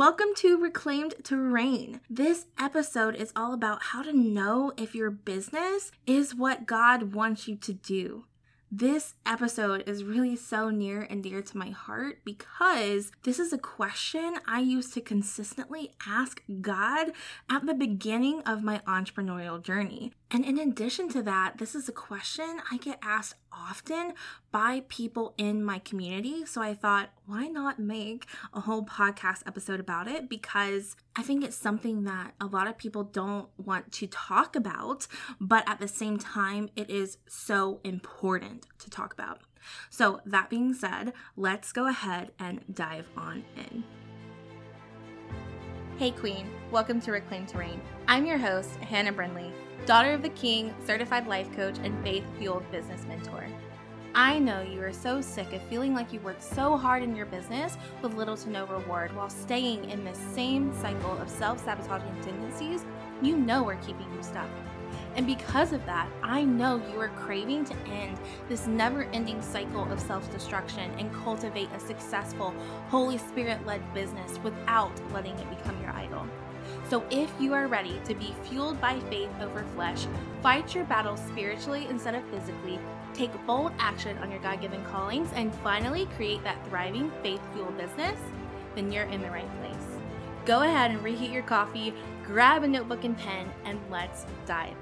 Welcome to Reclaimed to Reign. This episode is all about how to know if your business is what God wants you to do. This episode is really so near and dear to my heart because this is a question I used to consistently ask God at the beginning of my entrepreneurial journey. And in addition to that, this is a question I get asked often by people in my community. So I thought, why not make a whole podcast episode about it? Because I think it's something that a lot of people don't want to talk about, but at the same time, it is so important to talk about. So, that being said, let's go ahead and dive on in. Hey, Queen, welcome to Reclaimed to Reign. I'm your host, Hannah Brindley daughter of the King, certified life coach, and faith fueled business mentor. I know you are so sick of feeling like you work so hard in your business with little to no reward while staying in this same cycle of self sabotaging tendencies you know are keeping you stuck. And because of that, I know you are craving to end this never ending cycle of self destruction and cultivate a successful, Holy Spirit led business without letting it become your idol. So, if you are ready to be fueled by faith over flesh, fight your battles spiritually instead of physically, take bold action on your God given callings, and finally create that thriving faith fueled business, then you're in the right place. Go ahead and reheat your coffee, grab a notebook and pen, and let's dive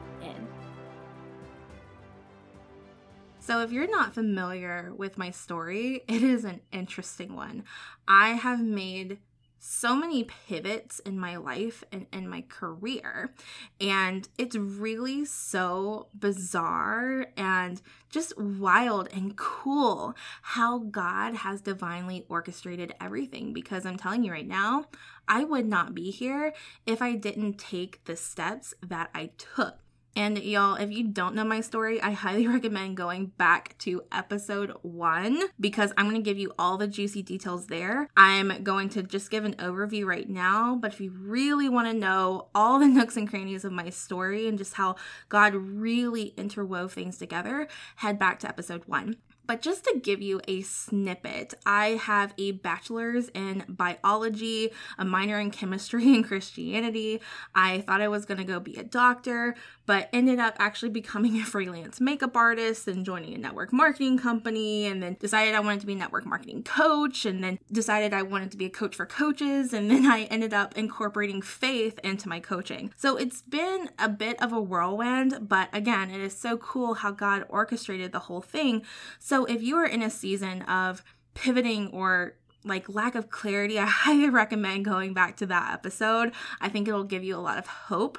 So, if you're not familiar with my story, it is an interesting one. I have made so many pivots in my life and in my career. And it's really so bizarre and just wild and cool how God has divinely orchestrated everything. Because I'm telling you right now, I would not be here if I didn't take the steps that I took. And y'all, if you don't know my story, I highly recommend going back to episode one because I'm going to give you all the juicy details there. I'm going to just give an overview right now, but if you really want to know all the nooks and crannies of my story and just how God really interwove things together, head back to episode one. But just to give you a snippet, I have a bachelor's in biology, a minor in chemistry and Christianity. I thought I was going to go be a doctor, but ended up actually becoming a freelance makeup artist and joining a network marketing company and then decided I wanted to be a network marketing coach and then decided I wanted to be a coach for coaches and then I ended up incorporating faith into my coaching. So it's been a bit of a whirlwind, but again, it is so cool how God orchestrated the whole thing. So if you are in a season of pivoting or like lack of clarity, I highly recommend going back to that episode. I think it'll give you a lot of hope.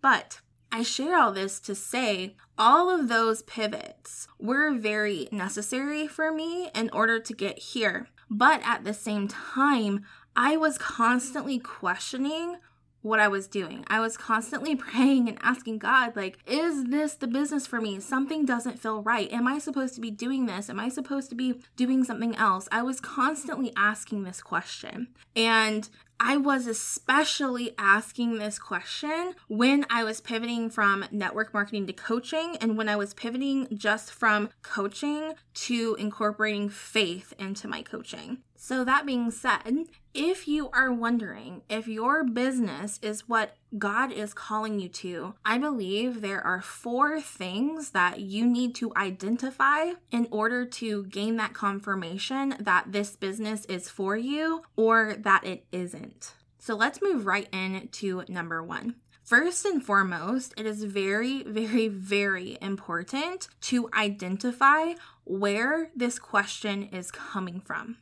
But I share all this to say all of those pivots were very necessary for me in order to get here. But at the same time, I was constantly questioning what I was doing. I was constantly praying and asking God, like, is this the business for me? Something doesn't feel right. Am I supposed to be doing this? Am I supposed to be doing something else? I was constantly asking this question. And I was especially asking this question when I was pivoting from network marketing to coaching and when I was pivoting just from coaching to incorporating faith into my coaching. So, that being said, if you are wondering if your business is what God is calling you to, I believe there are four things that you need to identify in order to gain that confirmation that this business is for you or that it isn't. So let's move right into number one. First and foremost, it is very, very, very important to identify where this question is coming from.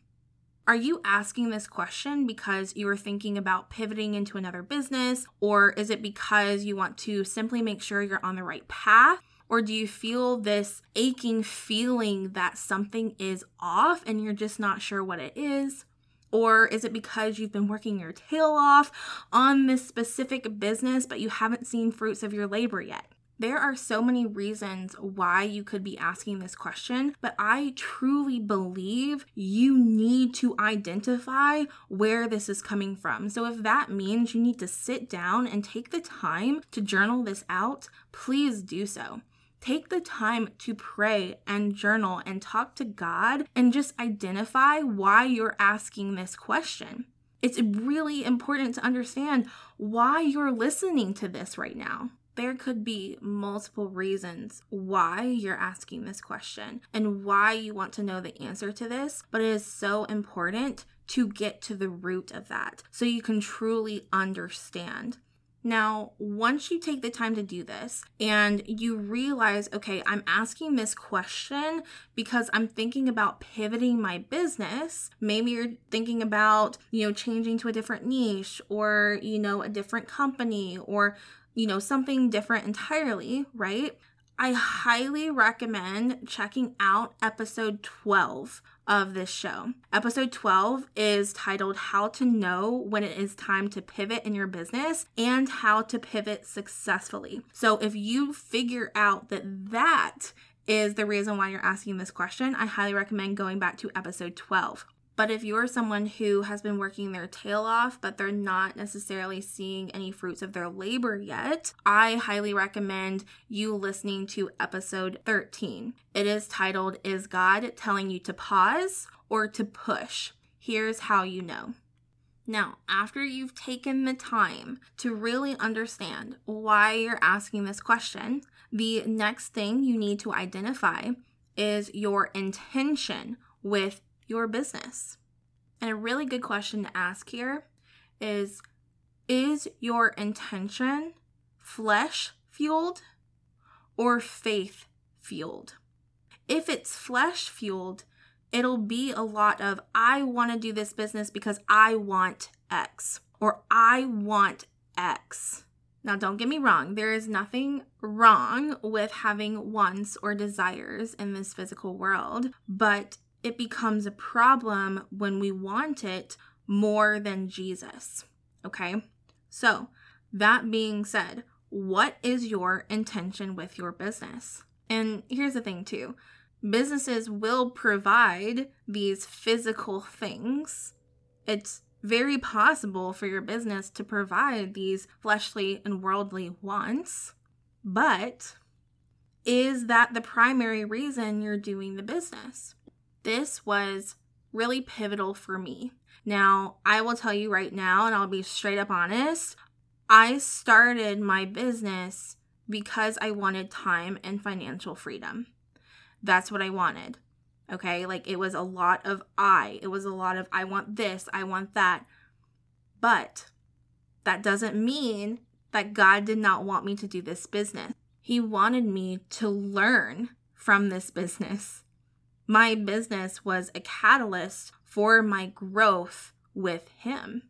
Are you asking this question because you are thinking about pivoting into another business? Or is it because you want to simply make sure you're on the right path? Or do you feel this aching feeling that something is off and you're just not sure what it is? Or is it because you've been working your tail off on this specific business, but you haven't seen fruits of your labor yet? There are so many reasons why you could be asking this question, but I truly believe you need to identify where this is coming from. So, if that means you need to sit down and take the time to journal this out, please do so. Take the time to pray and journal and talk to God and just identify why you're asking this question. It's really important to understand why you're listening to this right now. There could be multiple reasons why you're asking this question and why you want to know the answer to this, but it is so important to get to the root of that so you can truly understand. Now, once you take the time to do this and you realize, okay, I'm asking this question because I'm thinking about pivoting my business. Maybe you're thinking about, you know, changing to a different niche or, you know, a different company or, you know, something different entirely, right? I highly recommend checking out episode 12 of this show. Episode 12 is titled How to Know When It Is Time to Pivot in Your Business and How to Pivot Successfully. So, if you figure out that that is the reason why you're asking this question, I highly recommend going back to episode 12. But if you're someone who has been working their tail off, but they're not necessarily seeing any fruits of their labor yet, I highly recommend you listening to episode 13. It is titled, Is God Telling You to Pause or to Push? Here's how you know. Now, after you've taken the time to really understand why you're asking this question, the next thing you need to identify is your intention with your business. And a really good question to ask here is Is your intention flesh fueled or faith fueled? If it's flesh fueled, it'll be a lot of I want to do this business because I want X or I want X. Now, don't get me wrong, there is nothing wrong with having wants or desires in this physical world, but it becomes a problem when we want it more than Jesus. Okay? So, that being said, what is your intention with your business? And here's the thing, too businesses will provide these physical things. It's very possible for your business to provide these fleshly and worldly wants, but is that the primary reason you're doing the business? This was really pivotal for me. Now, I will tell you right now, and I'll be straight up honest, I started my business because I wanted time and financial freedom. That's what I wanted. Okay, like it was a lot of I. It was a lot of I want this, I want that. But that doesn't mean that God did not want me to do this business. He wanted me to learn from this business my business was a catalyst for my growth with him.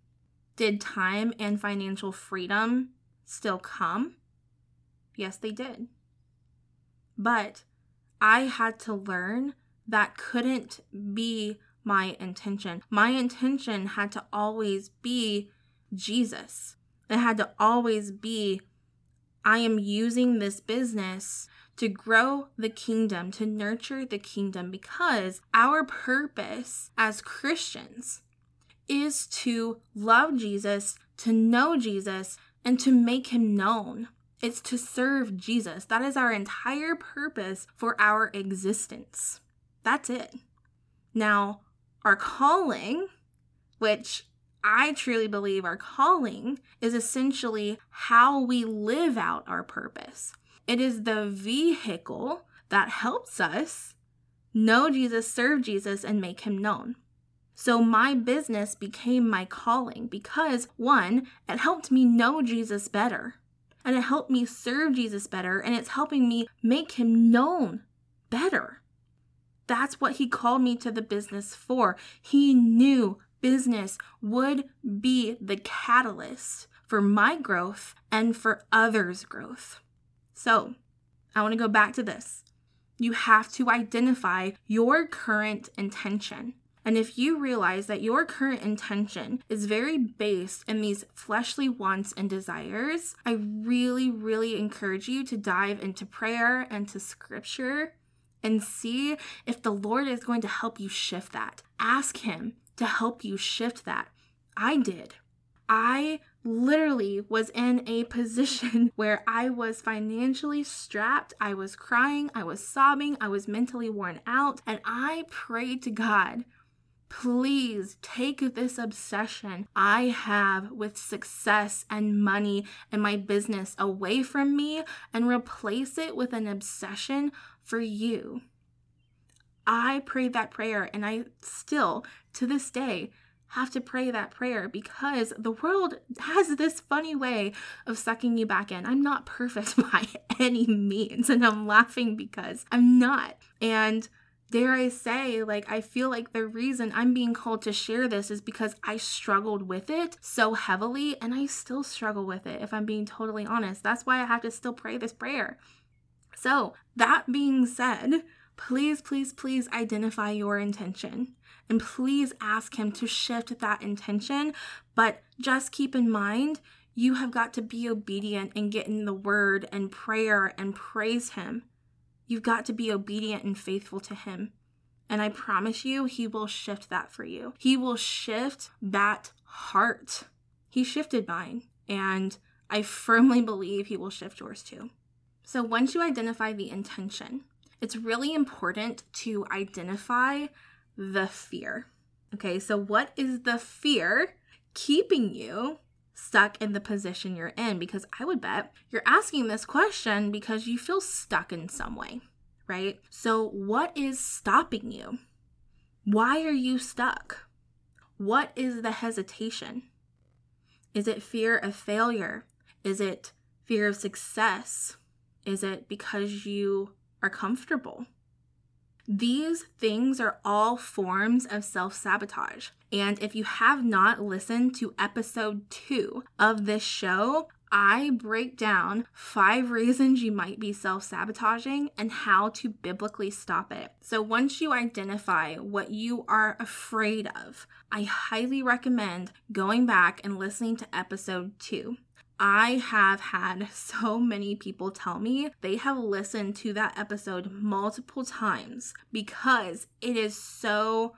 Did time and financial freedom still come? Yes, they did. But I had to learn that couldn't be my intention. My intention had to always be Jesus. It had to always be I am using this business to grow the kingdom, to nurture the kingdom, because our purpose as Christians is to love Jesus, to know Jesus, and to make him known. It's to serve Jesus. That is our entire purpose for our existence. That's it. Now, our calling, which I truly believe our calling is essentially how we live out our purpose. It is the vehicle that helps us know Jesus, serve Jesus, and make him known. So my business became my calling because one, it helped me know Jesus better and it helped me serve Jesus better and it's helping me make him known better. That's what he called me to the business for. He knew business would be the catalyst for my growth and for others' growth. So, I want to go back to this. You have to identify your current intention. And if you realize that your current intention is very based in these fleshly wants and desires, I really, really encourage you to dive into prayer and to scripture and see if the Lord is going to help you shift that. Ask Him to help you shift that. I did. I literally was in a position where I was financially strapped. I was crying, I was sobbing, I was mentally worn out, and I prayed to God Please take this obsession I have with success and money and my business away from me and replace it with an obsession for you. I prayed that prayer and I still, to this day, have to pray that prayer because the world has this funny way of sucking you back in. I'm not perfect by any means, and I'm laughing because I'm not. And dare I say, like, I feel like the reason I'm being called to share this is because I struggled with it so heavily, and I still struggle with it, if I'm being totally honest. That's why I have to still pray this prayer. So, that being said, please, please, please identify your intention. And please ask Him to shift that intention. But just keep in mind, you have got to be obedient and get in the word and prayer and praise Him. You've got to be obedient and faithful to Him. And I promise you, He will shift that for you. He will shift that heart. He shifted mine. And I firmly believe He will shift yours too. So once you identify the intention, it's really important to identify the fear. Okay, so what is the fear keeping you stuck in the position you're in? Because I would bet you're asking this question because you feel stuck in some way, right? So, what is stopping you? Why are you stuck? What is the hesitation? Is it fear of failure? Is it fear of success? Is it because you are comfortable? These things are all forms of self sabotage. And if you have not listened to episode two of this show, I break down five reasons you might be self sabotaging and how to biblically stop it. So, once you identify what you are afraid of, I highly recommend going back and listening to episode two. I have had so many people tell me they have listened to that episode multiple times because it is so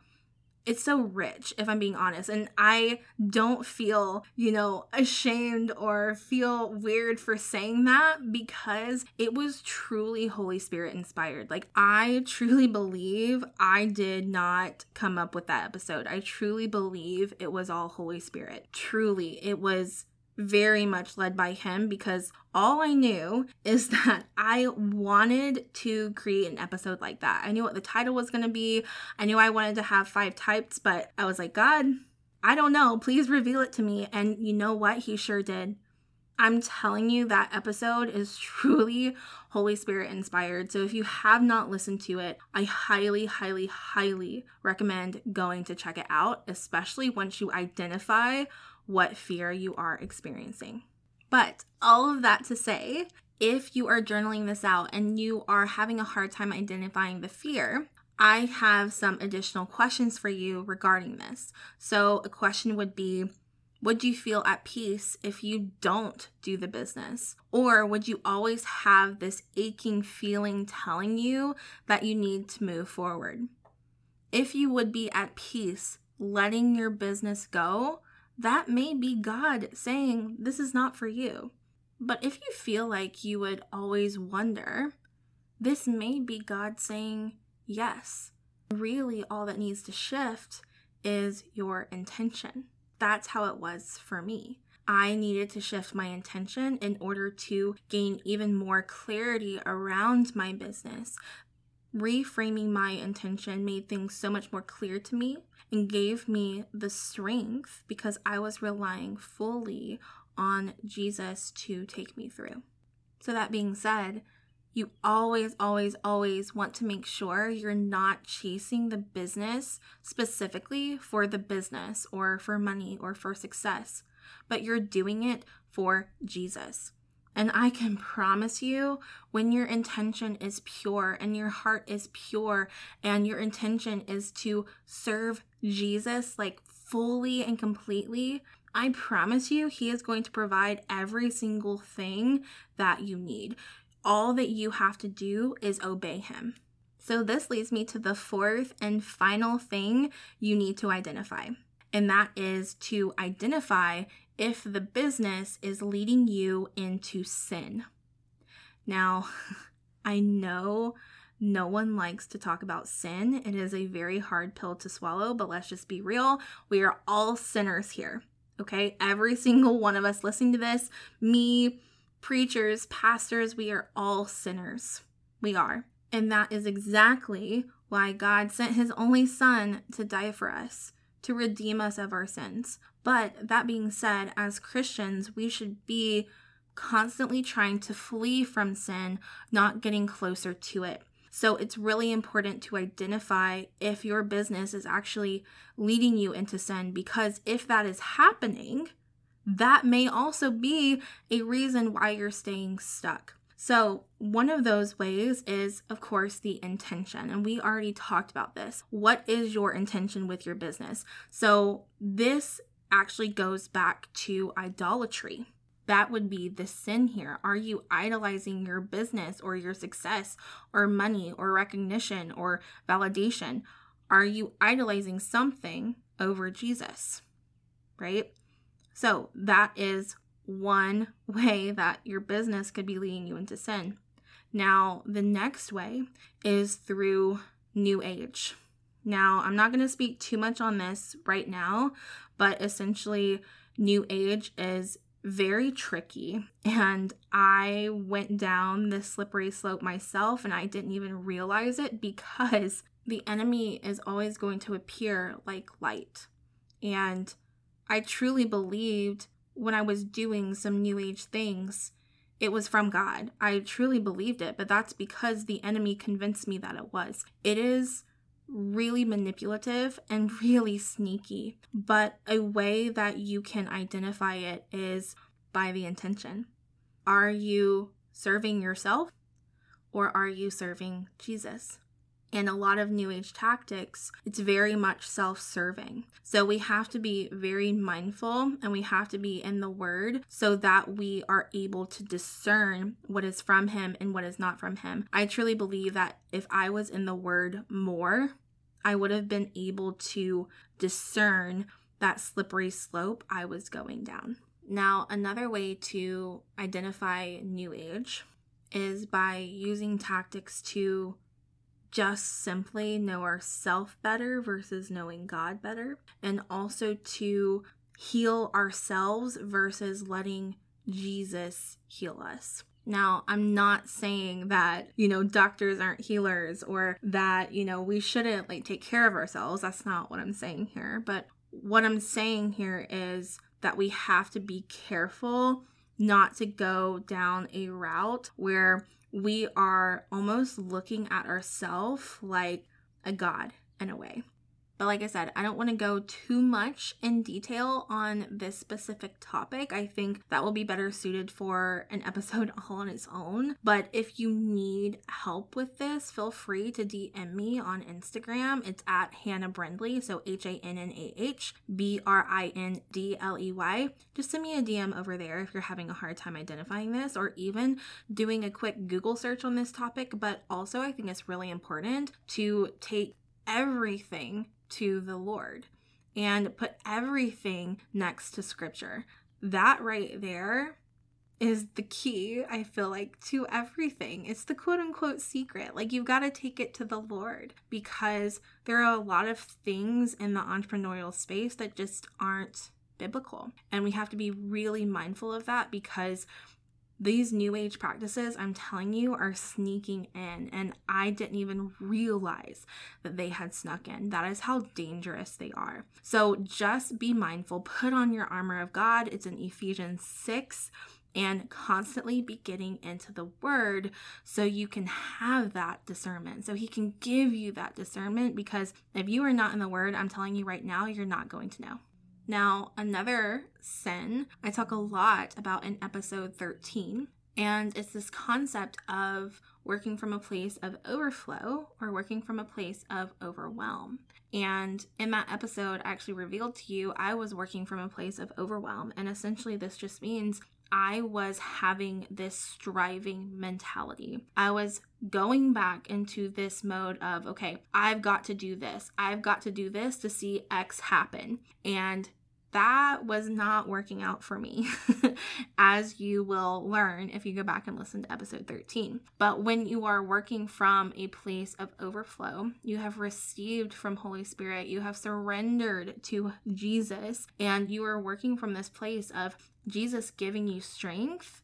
it's so rich if i'm being honest. And i don't feel you know ashamed or feel weird for saying that because it was truly holy spirit inspired. Like i truly believe i did not come up with that episode. I truly believe it was all holy spirit. Truly it was very much led by him because all I knew is that I wanted to create an episode like that. I knew what the title was going to be. I knew I wanted to have five types, but I was like, God, I don't know. Please reveal it to me. And you know what? He sure did. I'm telling you, that episode is truly Holy Spirit inspired. So if you have not listened to it, I highly, highly, highly recommend going to check it out, especially once you identify what fear you are experiencing. But all of that to say, if you are journaling this out and you are having a hard time identifying the fear, I have some additional questions for you regarding this. So, a question would be Would you feel at peace if you don't do the business? Or would you always have this aching feeling telling you that you need to move forward? If you would be at peace letting your business go, that may be God saying, This is not for you. But if you feel like you would always wonder, this may be God saying, Yes. Really, all that needs to shift is your intention. That's how it was for me. I needed to shift my intention in order to gain even more clarity around my business. Reframing my intention made things so much more clear to me and gave me the strength because I was relying fully on Jesus to take me through. So, that being said, you always, always, always want to make sure you're not chasing the business specifically for the business or for money or for success, but you're doing it for Jesus. And I can promise you, when your intention is pure and your heart is pure and your intention is to serve Jesus like fully and completely, I promise you, He is going to provide every single thing that you need. All that you have to do is obey Him. So, this leads me to the fourth and final thing you need to identify, and that is to identify if the business is leading you into sin. Now, I know No one likes to talk about sin. It is a very hard pill to swallow, but let's just be real. We are all sinners here. Okay. Every single one of us listening to this, me, preachers, pastors, we are all sinners. We are. And that is exactly why God sent his only son to die for us, to redeem us of our sins. But that being said, as Christians, we should be constantly trying to flee from sin, not getting closer to it. So it's really important to identify if your business is actually leading you into sin because if that is happening, that may also be a reason why you're staying stuck. So, one of those ways is, of course, the intention. And we already talked about this. What is your intention with your business? So, this actually goes back to idolatry. That would be the sin here. Are you idolizing your business or your success or money or recognition or validation? Are you idolizing something over Jesus? Right? So, that is one way that your business could be leading you into sin. Now, the next way is through New Age. Now, I'm not going to speak too much on this right now, but essentially, New Age is very tricky. And I went down this slippery slope myself and I didn't even realize it because the enemy is always going to appear like light. And I truly believed when I was doing some new age things, it was from God. I truly believed it, but that's because the enemy convinced me that it was. It is really manipulative and really sneaky, but a way that you can identify it is by the intention. Are you serving yourself or are you serving Jesus? In a lot of new age tactics, it's very much self serving. So we have to be very mindful and we have to be in the word so that we are able to discern what is from him and what is not from him. I truly believe that if I was in the word more, I would have been able to discern that slippery slope I was going down. Now, another way to identify new age is by using tactics to just simply know ourselves better versus knowing God better, and also to heal ourselves versus letting Jesus heal us. Now, I'm not saying that, you know, doctors aren't healers or that, you know, we shouldn't like take care of ourselves. That's not what I'm saying here. But what I'm saying here is that we have to be careful not to go down a route where we are almost looking at ourselves like a god in a way. But like I said, I don't want to go too much in detail on this specific topic. I think that will be better suited for an episode all on its own. But if you need help with this, feel free to DM me on Instagram. It's at Hannah Brindley, so H A N N A H B R I N D L E Y. Just send me a DM over there if you're having a hard time identifying this or even doing a quick Google search on this topic. But also, I think it's really important to take everything to the Lord and put everything next to scripture. That right there is the key, I feel like, to everything. It's the quote unquote secret. Like, you've got to take it to the Lord because there are a lot of things in the entrepreneurial space that just aren't biblical. And we have to be really mindful of that because these new age practices, I'm telling you, are sneaking in, and I didn't even realize that they had snuck in. That is how dangerous they are. So just be mindful, put on your armor of God. It's in Ephesians 6 and constantly be getting into the word so you can have that discernment. So he can give you that discernment because if you are not in the word, I'm telling you right now, you're not going to know. Now, another sin I talk a lot about in episode 13, and it's this concept of working from a place of overflow or working from a place of overwhelm. And in that episode, I actually revealed to you I was working from a place of overwhelm. And essentially, this just means I was having this striving mentality. I was going back into this mode of, okay, I've got to do this. I've got to do this to see X happen. And that was not working out for me, as you will learn if you go back and listen to episode 13. But when you are working from a place of overflow, you have received from Holy Spirit, you have surrendered to Jesus, and you are working from this place of Jesus giving you strength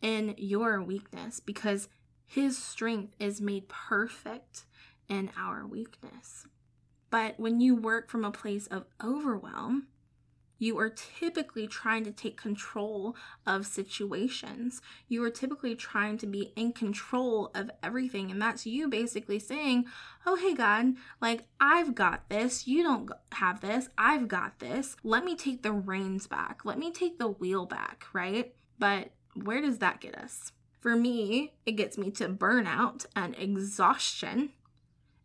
in your weakness because his strength is made perfect in our weakness. But when you work from a place of overwhelm, you are typically trying to take control of situations. You are typically trying to be in control of everything. And that's you basically saying, Oh, hey, God, like, I've got this. You don't have this. I've got this. Let me take the reins back. Let me take the wheel back, right? But where does that get us? For me, it gets me to burnout and exhaustion,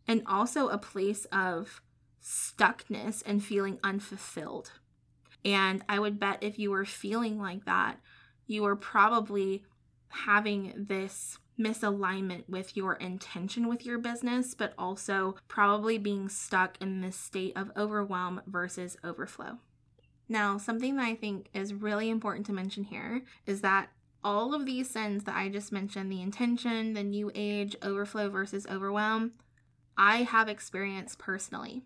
and also a place of stuckness and feeling unfulfilled. And I would bet if you were feeling like that, you were probably having this misalignment with your intention with your business, but also probably being stuck in this state of overwhelm versus overflow. Now, something that I think is really important to mention here is that all of these sins that I just mentioned the intention, the new age, overflow versus overwhelm I have experienced personally.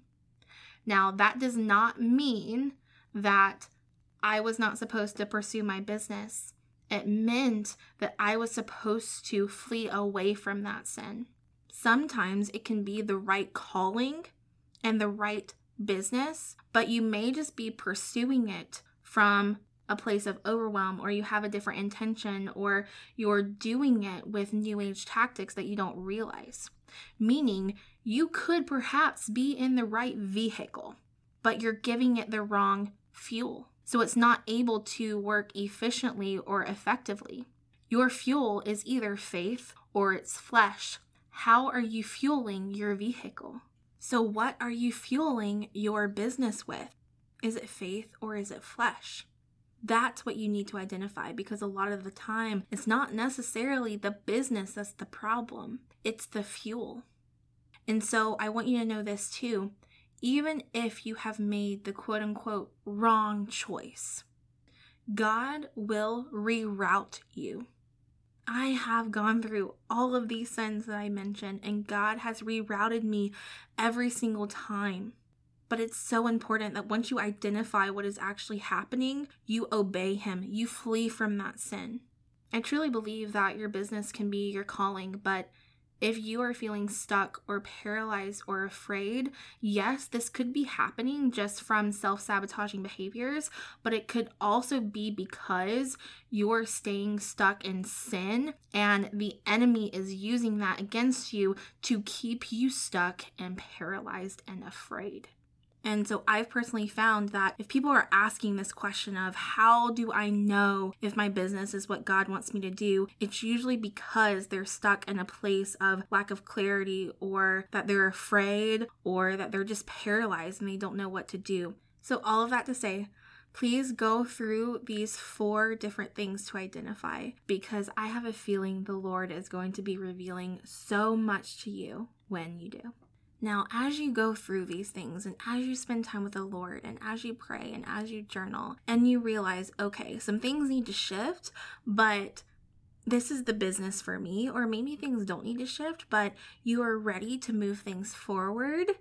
Now, that does not mean that I was not supposed to pursue my business. It meant that I was supposed to flee away from that sin. Sometimes it can be the right calling and the right business, but you may just be pursuing it from a place of overwhelm or you have a different intention or you're doing it with new age tactics that you don't realize. Meaning, you could perhaps be in the right vehicle, but you're giving it the wrong fuel. So it's not able to work efficiently or effectively. Your fuel is either faith or it's flesh. How are you fueling your vehicle? So, what are you fueling your business with? Is it faith or is it flesh? That's what you need to identify because a lot of the time it's not necessarily the business that's the problem, it's the fuel. And so I want you to know this too even if you have made the quote unquote wrong choice. God will reroute you. I have gone through all of these sins that I mentioned, and God has rerouted me every single time. But it's so important that once you identify what is actually happening, you obey Him, you flee from that sin. I truly believe that your business can be your calling, but if you are feeling stuck or paralyzed or afraid, yes, this could be happening just from self sabotaging behaviors, but it could also be because you're staying stuck in sin and the enemy is using that against you to keep you stuck and paralyzed and afraid. And so I've personally found that if people are asking this question of how do I know if my business is what God wants me to do, it's usually because they're stuck in a place of lack of clarity or that they're afraid or that they're just paralyzed and they don't know what to do. So, all of that to say, please go through these four different things to identify because I have a feeling the Lord is going to be revealing so much to you when you do. Now, as you go through these things and as you spend time with the Lord and as you pray and as you journal and you realize, okay, some things need to shift, but this is the business for me, or maybe things don't need to shift, but you are ready to move things forward.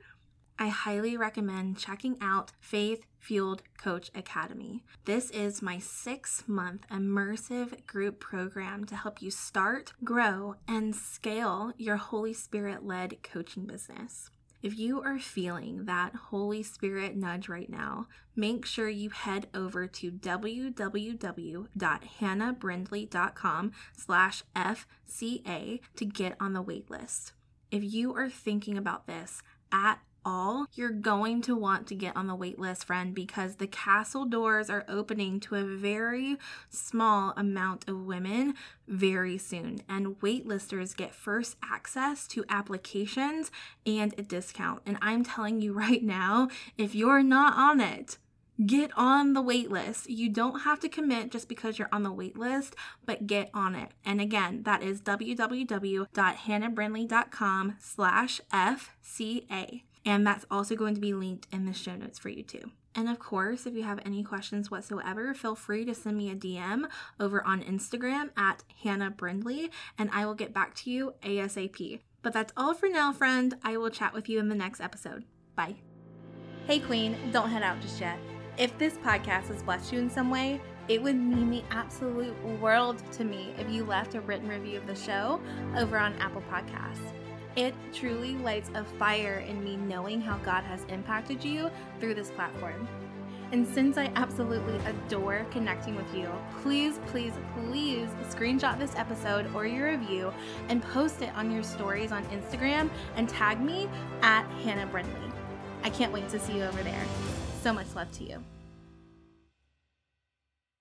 I highly recommend checking out Faith Fueled Coach Academy. This is my six month immersive group program to help you start, grow, and scale your Holy Spirit led coaching business. If you are feeling that Holy Spirit nudge right now, make sure you head over to www.hannahbrindley.com slash FCA to get on the waitlist. If you are thinking about this at all, you're going to want to get on the wait list, friend, because the castle doors are opening to a very small amount of women very soon. And waitlisters get first access to applications and a discount. And I'm telling you right now, if you're not on it, get on the wait list. You don't have to commit just because you're on the wait list, but get on it. And again, that is www.hannahbrindley.com slash FCA. And that's also going to be linked in the show notes for you too. And of course, if you have any questions whatsoever, feel free to send me a DM over on Instagram at Hannah Brindley, and I will get back to you ASAP. But that's all for now, friend. I will chat with you in the next episode. Bye. Hey, Queen, don't head out just yet. If this podcast has blessed you in some way, it would mean the absolute world to me if you left a written review of the show over on Apple Podcasts. It truly lights a fire in me knowing how God has impacted you through this platform. And since I absolutely adore connecting with you, please, please, please screenshot this episode or your review and post it on your stories on Instagram and tag me at Hannah Brindley. I can't wait to see you over there. So much love to you.